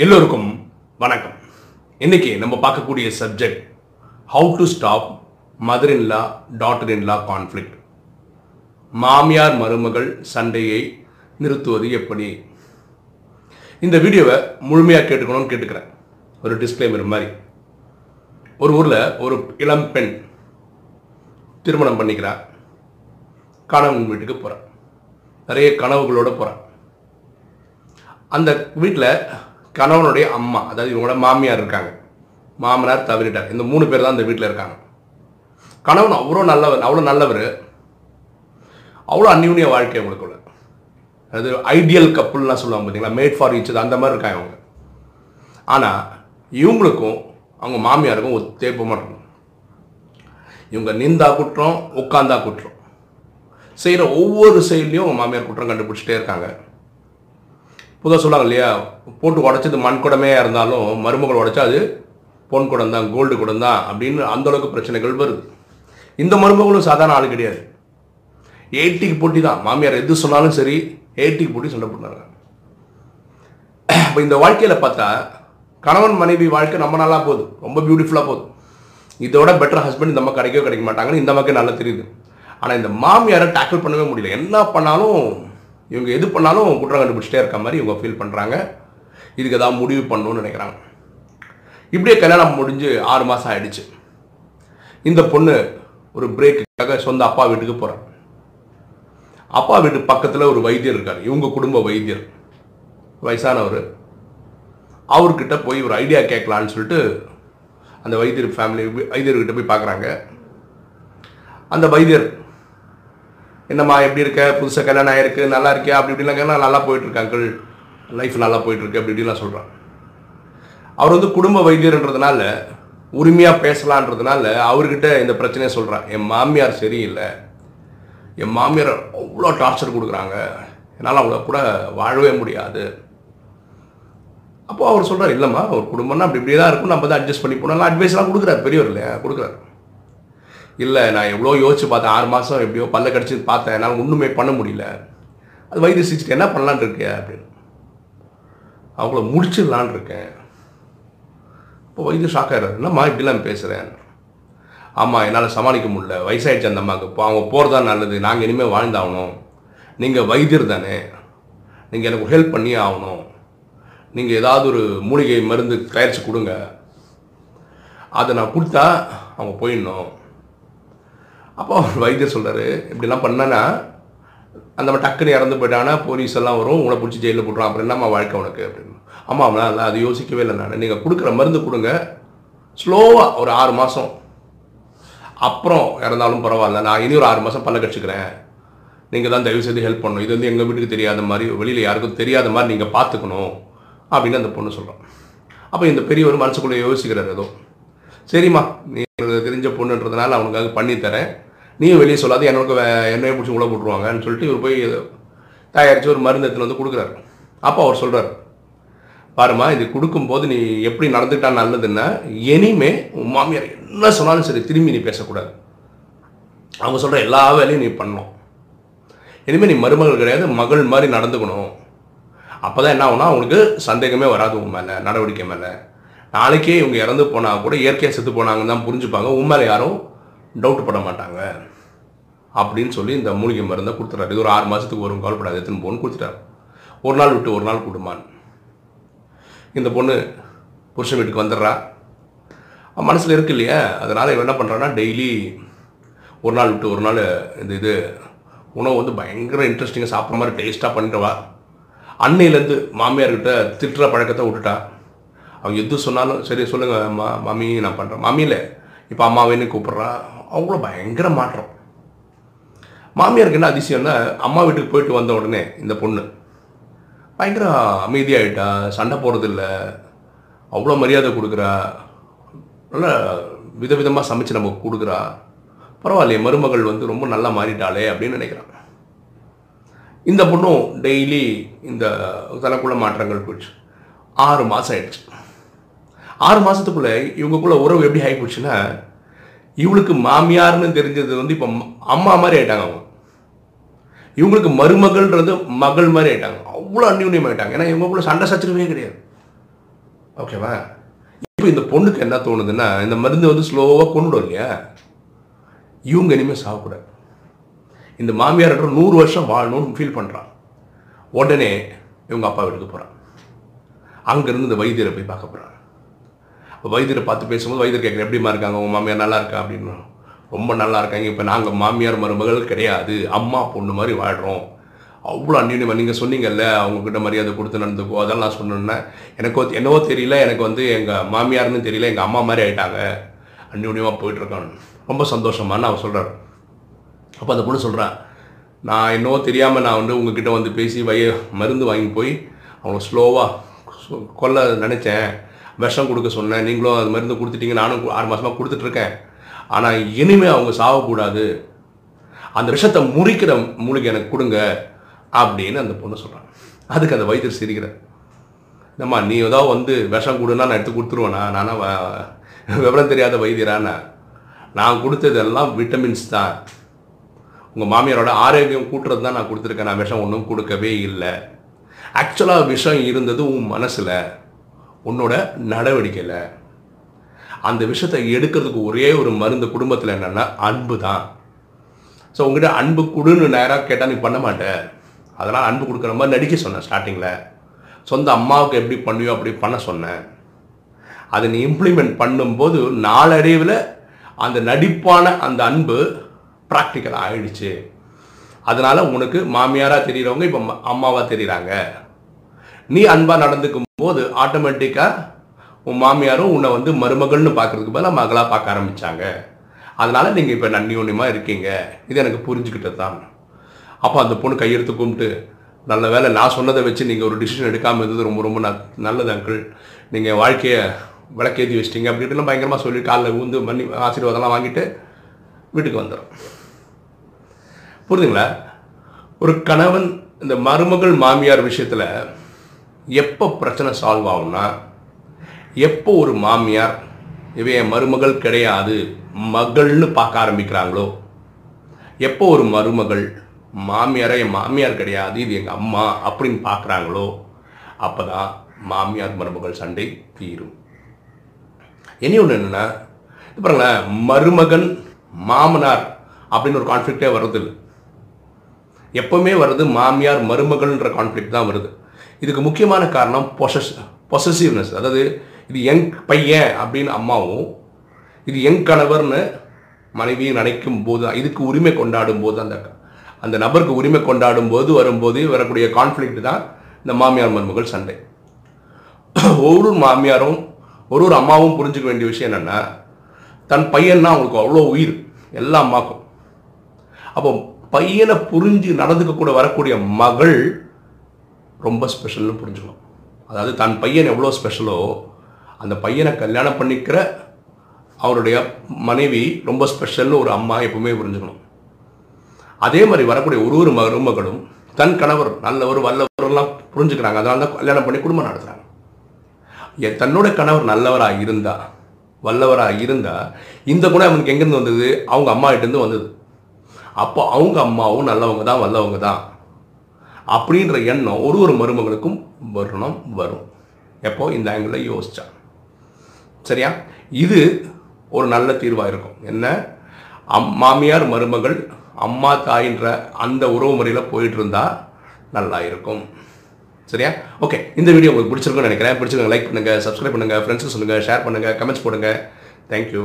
எல்லோருக்கும் வணக்கம். இன்னைக்கு நம்ம பார்க்கக்கூடிய subject how to stop mother in law daughter in law conflict மாமியார் மருமகள் சண்டையை நிறுத்துவது எப்படி? இந்த வீடியோவை முழுமையாக கேட்டுக்கணும்னு கேட்டுக்கிறேன். ஒரு டிஸ்க்ளைமர் மாதிரி. ஒரு ஊரில் ஒரு இளம் பெண் திருமணம் பண்ணிக்கிறார் கணவன் வீட்டுக்கு போகிறான் நிறைய கனவுகளோடு போகிறேன் அந்த வீட்டில் கணவனுடைய அம்மா அதாவது இவங்களோட மாமியார் இருக்காங்க. மாமனார் தவறிட்டார். இந்த மூணு பேர் தான் இந்த வீட்டில் இருக்காங்க. கணவன் அவ்வளோ நல்லவர் அவ்வளோ நல்லவர். அவ்வளோ அந்யூன்ய வாழ்க்கை அவங்களுக்குள்ள அது ஐடியல் கப்புல்லாம் சொல்லுவாங்க பார்த்தீங்களா? மேட் ஃபார் ஈச் அந்த மாதிரி இருக்காங்க அவங்க. ஆனால் இவங்களுக்கும் அவங்க மாமியாருக்கும் ஒத்தேப்பமாக இருக்கும் இவங்க நிந்தா குற்றம் உட்காந்தா குற்றம். செய்கிற ஒவ்வொரு செயல்லையும் அவங்க மாமியார் குற்றம் கண்டுபிடிச்சிட்டே இருக்காங்க. பொதுவாக சொல்லுவாங்க இல்லையா போட்டு உடச்சது மண் குடமே இருந்தாலும் மருமகள் உடைச்சா அது பொன் குடம் தான் கோல்டு குடம் தான் அப்படின்னு அந்தளவுக்கு பிரச்சனைகள் வருது. இந்த மருமகளும் சாதாரண ஆள் கிடையாது. எயிட்டிக்கு போட்டி தான். மாமியார் எது சொன்னாலும் சரி எயிட்டிக்கு போட்டி சண்டை போட்டாங்க இப்போ இந்த வாழ்க்கையில் பார்த்தா கணவன் மனைவி வாழ்க்கை நம்ம நல்லா போகுது. ரொம்ப பியூட்டிஃபுல்லாக போகுது. இதோட பெட்டர் ஹஸ்பண்ட் இந்த அம்மா கிடைக்கவே கிடைக்க மாட்டாங்கன்னு இந்த அம்மாக்கே நல்லா தெரியுது. ஆனால் இந்த மாமியாரை டேக்கிள் பண்ணவே முடியல. என்ன பண்ணாலும் இவங்க எது பண்ணாலும் குற்றம் கண்டுபிடிச்சிட்டே இருக்க மாதிரி இவங்க ஃபீல் பண்ணுறாங்க இதுக்கு ஏதாவது முடிவு பண்ணணும்னு நினைக்கிறாங்க. இப்படியே கல்யாணம் முடிஞ்சு ஆறு மாதம் ஆயிடுச்சு. இந்த பொண்ணு ஒரு பிரேக்குக்காக சொந்த அப்பா வீட்டுக்கு போகிறான் அப்பா வீட்டு பக்கத்தில் ஒரு வைத்தியர் இருக்கார். இவங்க குடும்ப வைத்தியர். வயசானவர். அவர்கிட்ட போய் ஒரு ஐடியா கேட்கலான்னு சொல்லிட்டு அந்த வைத்தியர் ஃபேமிலி வைத்தியர்கிட்ட போய் பார்க்குறாங்க. அந்த வைத்தியர் என்னம்மா எப்படி இருக்க? புதுசாக கல்யாணம் ஆயிருக்கு நல்லா இருக்கியா? அப்படி இப்படிலாம் கேட்டா நல்லா போயிட்டுருக்கு அங்கிள் லைஃப் நல்லா போயிட்டுருக்கு அப்படி இப்படிலாம் சொல்கிறான் அவர் வந்து குடும்ப வைத்தியர்ன்றதுனால உரிமையாக பேசலான்றதுனால அவர்கிட்ட இந்த பிரச்சனையை சொல்கிறான் என் மாமியார் சரியில்லை. என் மாமியார் அவ்வளோ டார்ச்சர் கொடுக்குறாங்க. என்னால் அவங்கள கூட வாழவே முடியாது. அப்போ அவர் சொல்கிறார் இல்லைம்மா ஒரு குடும்பம்னா அப்படி இப்படியே தான் இருக்கும். நம்ம தான் அட்ஜஸ்ட் பண்ணி போனாலும் அட்வைஸ்லாம் கொடுக்குறாரு பெரியவர் இல்லையா? கொடுக்குறாரு. இல்லை நான் எவ்வளோ யோசிச்சு பார்த்தேன். ஆறு மாதம் எப்படியோ பல்ல கடிச்சு பார்த்தேன். என்னால் ஒன்றுமே பண்ண முடியல. அது வயிறு சிரிச்சுட்டு என்ன பண்ணலான்னு இருக்கே? அப்படின்னு. அவங்கள முடிச்சிடலான் இருக்கேன். இப்போ வயிறு ஷாக் ஆகிறாரு என்னம்மா இப்படிலாம் பேசுகிறேன் ஆமாம் என்னால் சமாளிக்க முடியல. வயசாயிடுச்சு அந்த அம்மாவுக்கு. இப்போ அவங்க போகிறதா நல்லது. நாங்கள் இனிமேல் வாழ்ந்தாகணும். நீங்கள் வைத்தியர் தானே. நீங்கள் எனக்கு ஹெல்ப் பண்ணியே ஆகணும். நீங்கள் ஏதாவது ஒரு மூலிகை மருந்து தயாரித்து கொடுங்க. அதை நான் கொடுத்தா அவங்க போயிடணும். அப்போ அவர் வைத்தியர் சொல்கிறாரு இப்படிலாம் பண்ணனா அந்த மாதிரி டக்குன்னு இறந்து போயிட்டான்னா போலீஸ் எல்லாம் வரும் உங்களை பிடிச்சி ஜெயிலில் போட்டுரும் அப்புறம் என்னம்மா வாழ்க்கை உனக்கு? அப்படின்னு. ஆமாம் அவனா இல்லை அது யோசிக்கவே இல்லை நான். நீங்கள் கொடுக்குற மருந்து கொடுங்க. ஸ்லோவாக ஒரு ஆறு மாதம் அப்புறம் இறந்தாலும் பரவாயில்ல. நான் இனி ஒரு ஆறு மாதம் பல்ல கடிச்சிக்கிறேன். நீங்கள் தான் தயவு செய்து ஹெல்ப் பண்ணணும். இது வந்து எங்கள் வீட்டுக்கு தெரியாத மாதிரி வெளியில் யாருக்கும் தெரியாத மாதிரி நீங்கள் பார்த்துக்கணும் அப்படின்னு அந்த பொண்ணு சொல்கிறோம் அப்போ இந்த பெரியவர் மனசுக்குள்ளே யோசிக்கிறார் ஏதோ. சரிம்மா நீ தெரிஞ்ச பொண்ணுன்றதுனால அவனுக்காக பண்ணித்தரேன். நீயும் வெளியே சொல்லாது எனக்கு என்னையே பிடிச்சி உள்ள போட்டுருவாங்கன்னு சொல்லிட்டு இவர் போய் தயாரித்து ஒரு மருந்து எடுத்துன்னு வந்து கொடுக்குறாரு. அப்போ அவர் சொல்கிறார் பாருமா இது கொடுக்கும்போது நீ எப்படி நடந்துக்கிட்டா நல்லதுன்னா இனிமே உன் மாமியார் என்ன சொன்னாலும் சரி திரும்பி நீ பேசக்கூடாது. அவங்க சொல்கிற எல்லா வேலையும் நீ பண்ணணும். இனிமேல் நீ மருமகள் கிடையாது மகள் மாதிரி நடந்துக்கணும். அப்போ தான் என்ன ஆகுனா அவங்களுக்கு சந்தேகமே வராது உன் மேலே நடவடிக்கை மேலே. நாளைக்கே இவங்க இறந்து போனால் கூட இயற்கையாக செத்து போனாங்கன்னு தான் புரிஞ்சுப்பாங்க. உன் மேலே யாரும் டவுட் பட மாட்டாங்க. அப்படின்னு சொல்லி இந்த மூலிகை மருந்தை கொடுத்துறாரு. இது ஒரு ஆறு மாதத்துக்கு வரும் கவலைப்படாது. எத்தனை போன்னு கொடுத்துட்டாரு? ஒரு நாள் விட்டு ஒரு நாள் கொடுமான். இந்த பொண்ணு புருஷன் வீட்டுக்கு வந்துடுறா. மனசில் இருக்கு இல்லையா? அதனால் இவன் என்ன பண்ணுறான்னா டெய்லி ஒரு நாள் விட்டு ஒரு நாள் இந்த இது உணவு வந்து பயங்கர இன்ட்ரெஸ்டிங்காக சாப்பிட்ற மாதிரி டேஸ்ட்டாக பண்ணிட்டவா அன்னையிலேருந்து மாமியார்கிட்ட திட்டுற பழக்கத்தை விட்டுட்டா. அவங்க எது சொன்னாலும் சரி சொல்லுங்கள் மா மாமி நான் பண்ணுறேன் மாமியில் இப்போ அம்மாவேன்னு கூப்பிட்றா. அவ்வளோ பயங்கர மாற்றம். மாமியாருக்கு என்ன அதிசயம்னா அம்மா வீட்டுக்கு போயிட்டு வந்த உடனே இந்த பொண்ணு பயங்கர அமைதியாகிட்டா சண்டை போடுறதில்ல அவ்வளோ மரியாதை கொடுக்குறா நல்லா விதவிதமாக சமைச்சு நமக்கு கொடுக்குறா பரவாயில்லையே மருமகள் வந்து ரொம்ப நல்லா மாறிட்டாளே அப்படின்னு நினைக்கிறாங்க இந்த பொண்ணும் டெய்லி இந்த தனக்குள்ள மாற்றங்கள் போயிடுச்சு. ஆறு மாதம் ஆயிடுச்சு. ஆறு மாதத்துக்குள்ளே இவங்கக்குள்ளே உறவு எப்படி ஆகி போச்சுன்னா இவளுக்கு மாமியார்னு தெரிஞ்சது வந்து இப்போ அம்மா மாதிரி ஆயிட்டாங்க அவங்க. இவங்களுக்கு மருமகள்ன்றது மகள் மாதிரி ஆயிட்டாங்க. அவ்வளோ அந்யூன்யம் ஆயிட்டாங்க. ஏன்னா இவங்களுக்குள்ள சண்டை சச்சரவே கிடையாது. ஓகேவா இப்போ இந்த பொண்ணுக்கு என்ன தோணுதுன்னா இந்த மருந்து வந்து ஸ்லோவாக கொண்டுடும் இல்லையா? இவங்க இனிமேல் சாகக்கூடாது இந்த மாமியார்ன்ற நூறு வருஷம் வாழணும்னு ஃபீல் பண்ணுறான் உடனே இவங்க அப்பா வீட்டுக்கு போகிறான் அங்கேருந்து இந்த வைத்தியரை போய் பார்க்க போகிறான் வைத்தியரை பார்த்து பேசும்போது வைத்தியர் கேட்குறேன் எப்படிமா இருக்காங்க? உங்கள் மாமியார் நல்லா இருக்கா? அப்படின்னு. ரொம்ப நல்லா இருக்காங்க. இப்போ நாங்கள் மாமியார் மருமகள் கிடையாது. அம்மா பொண்ணு மாதிரி வாழ்கிறோம் அவ்வளோ அந்நியமாக நீங்கள் சொன்னீங்கல்ல அவங்கக்கிட்ட மரியாதை கொடுத்து நடந்துக்கோ. அதெல்லாம் சொன்னேன்னா எனக்கு என்னவோ தெரியல எனக்கு வந்து எங்கள் மாமியார்னு தெரியல எங்கள் அம்மா மாதிரி ஆயிட்டாங்க. அந்யோன்யமாக போயிட்டுருக்கான்னு ரொம்ப சந்தோஷமானு அவன் சொல்கிறார் அப்போ அந்த பொண்ணு சொல்கிறான் நான் என்னவோ தெரியாமல் நான் வந்து உங்ககிட்ட வந்து பேசி வய மருந்து வாங்கி போய் அவங்க ஸ்லோவாக கொல்ல நினச்சேன். விஷம் கொடுக்க சொன்னேன். நீங்களும் அது மருந்து கொடுத்துட்டீங்க. நானும் ஆறு மாதமாக கொடுத்துட்ருக்கேன் ஆனால் இனிமேல் அவங்க சாகக்கூடாது அந்த விஷத்தை முறிக்கிற மூலிகை எனக்கு கொடுங்க அப்படின்னு அந்த பொண்ணு சொல்கிறான் அதுக்கு அந்த வைத்தியர் சிரிக்கிறார். நம்ம நீ ஏதாவது வந்து விஷம் கொடுன்னா நான் எடுத்து கொடுத்துருவேனா? நானா விவரம் தெரியாத வைத்தியரானா. நான் கொடுத்ததெல்லாம் விட்டமின்ஸ் தான். உங்கள் மாமியாரோட ஆரோக்கியம் கூட்டுறது தான் நான் கொடுத்துருக்கேன். நான் விஷம் ஒன்றும் கொடுக்கவே இல்லை. ஆக்சுவலாக விஷம் இருந்தது உன் மனசில். உன்னோட நடவடிக்கையில். அந்த விஷயத்தை எடுக்கிறதுக்கு ஒரே ஒரு மருந்து குடும்பத்தில் என்னென்னா அன்பு தான் ஸோ உங்ககிட்ட அன்பு கொடுன்னு நேராக கேட்டால் நீ பண்ண மாட்ட. அதெல்லாம் அன்பு கொடுக்குற மாதிரி நடிக்க சொன்னேன் ஸ்டார்டிங்கில் சொந்த அம்மாவுக்கு எப்படி பண்ணியோ அப்படி பண்ண சொன்னேன் அதை நீ இம்ப்ளிமெண்ட் பண்ணும்போது நாளடைவில் அந்த நடிப்பான அந்த அன்பு ப்ராக்டிக்கல் ஆயிடுச்சு. அதனால் உனக்கு மாமியாராக தெரிகிறவங்க இப்போ அம்மாவாக தெரியுறாங்க. நீ அன்பாக நடந்துக்கும் போது ஆட்டோமேட்டிக்காக உன் மாமியாரும் உன்னை வந்து மருமகள்னு பார்க்கறதுக்கு பதிலாக மகளாக பார்க்க ஆரம்பிச்சாங்க. அதனால் நீங்கள் இப்போ நன்னியோன்யமாக இருக்கீங்க. இது எனக்கு புரிஞ்சுக்கிட்டது தான் அப்போ அந்த பொண்ணு கையெழுத்து கும்பிட்டு நல்ல வேளை நான் சொன்னதை வச்சு நீங்கள் ஒரு டிசிஷன் எடுக்காமல் இருந்தது ரொம்ப ரொம்ப நல்லது அங்கிள் நீங்கள் வாழ்க்கையை விளக்கேற்றி வச்சிட்டீங்க. அப்படின்ட்டுலாம் பயங்கரமாக சொல்லி காலில் ஊந்து மண்ணி ஆசீர்வாதம்லாம் வாங்கிட்டு வீட்டுக்கு வந்துடும் புரிதுங்களா ஒரு கணவன் இந்த மருமகள் மாமியார் விஷயத்தில் எப்போ பிரச்சனை சால்வ் ஆகும்னா எப்போ ஒரு மாமியார் இவைய என் மருமகள் கிடையாது மகள்னு பார்க்க ஆரம்பிக்கிறாங்களோ எப்போ ஒரு மருமகள் மாமியாரை என் மாமியார் கிடையாது இது எங்கள் அம்மா அப்படின்னு பார்க்குறாங்களோ அப்போ தான் மாமியார் மருமகள் சண்டை தீரும். இனி ஒன்று என்னென்னா இது பாருங்களேன் மருமகன் மாமனார் அப்படின்னு ஒரு கான்ஃப்ளிக்டே வருது இல்லை எப்பவுமே வருது மாமியார் மருமகள்ன்ற கான்ஃப்ளிக்ட் தான் வருது. இதுக்கு முக்கியமான காரணம் பொசஸ் பொசசிவ்னஸ் அதாவது இது எங் பையன் அப்படின்னு அம்மாவும் இது என் கணவர்னு மனைவியும் நினைக்கும் போது இதுக்கு உரிமை கொண்டாடும் போது அந்த அந்த நபருக்கு உரிமை கொண்டாடும் போது வரும்போது வரக்கூடிய கான்ஃப்ளிக்ட் தான் இந்த மாமியார் மருமகள் சண்டை. ஒவ்வொரு மாமியாரும் ஒரு ஒரு அம்மாவும் புரிஞ்சுக்க வேண்டிய விஷயம் என்னென்னா தன் பையன்னா அவங்களுக்கு அவ்வளோ உயிர் எல்லா அம்மாக்கும். அப்போ பையனை புரிஞ்சு நடந்துக்க கூட வரக்கூடிய மகள் ரொம்ப ஸ்பெஷல்னு புரிஞ்சுக்கணும். அதாவது தன் பையன் எவ்வளோ ஸ்பெஷலோ அந்த பையனை கல்யாணம் பண்ணிக்கிற அவருடைய மனைவி ரொம்ப ஸ்பெஷல்னு ஒரு அம்மா எப்பவுமே புரிஞ்சுக்கணும். அதே மாதிரி வரக்கூடிய ஒரு ஒரு மருமகளும் தன் கணவர் நல்லவர் வல்லவரெல்லாம் புரிஞ்சுக்கிறாங்க. அதனால தான் கல்யாணம் பண்ணி குடும்பம் நடத்துகிறாங்க என் தன்னோட கணவர் நல்லவராக இருந்தா வல்லவராக இருந்தா இந்த குணம் அவனுக்கு எங்கேருந்து வந்தது? அவங்க அம்மா கிட்டேருந்து வந்தது. அப்போ அவங்க அம்மாவும் நல்லவங்க தான் வல்லவங்க தான். அப்படின்ற எண்ணம் ஒரு ஒரு மருமகளுக்கும் வரணும் வரும். எப்போ? இந்த ஆங்கிளில் யோசிச்சா. சரியா? இது ஒரு நல்ல தீர்வாக இருக்கும் என்ன? அம் மாமியார் மருமகள் அம்மா தாயின்ற அந்த உறவு முறையில் போயிட்டு இருந்தால் நல்லா இருக்கும் சரியா? ஓகே இந்த வீடியோ உங்களுக்கு பிடிச்சிருக்கும்னு நினைக்கிறேன். பிடிச்சிருக்கேன் லைக் பண்ணுங்கள் சப்ஸ்கிரைப் பண்ணுங்கள் ஃப்ரெண்ட்ஸுக்கு சொல்லுங்கள் ஷேர் பண்ணுங்கள் கமெண்ட்ஸ் போடுங்க. தேங்க்யூ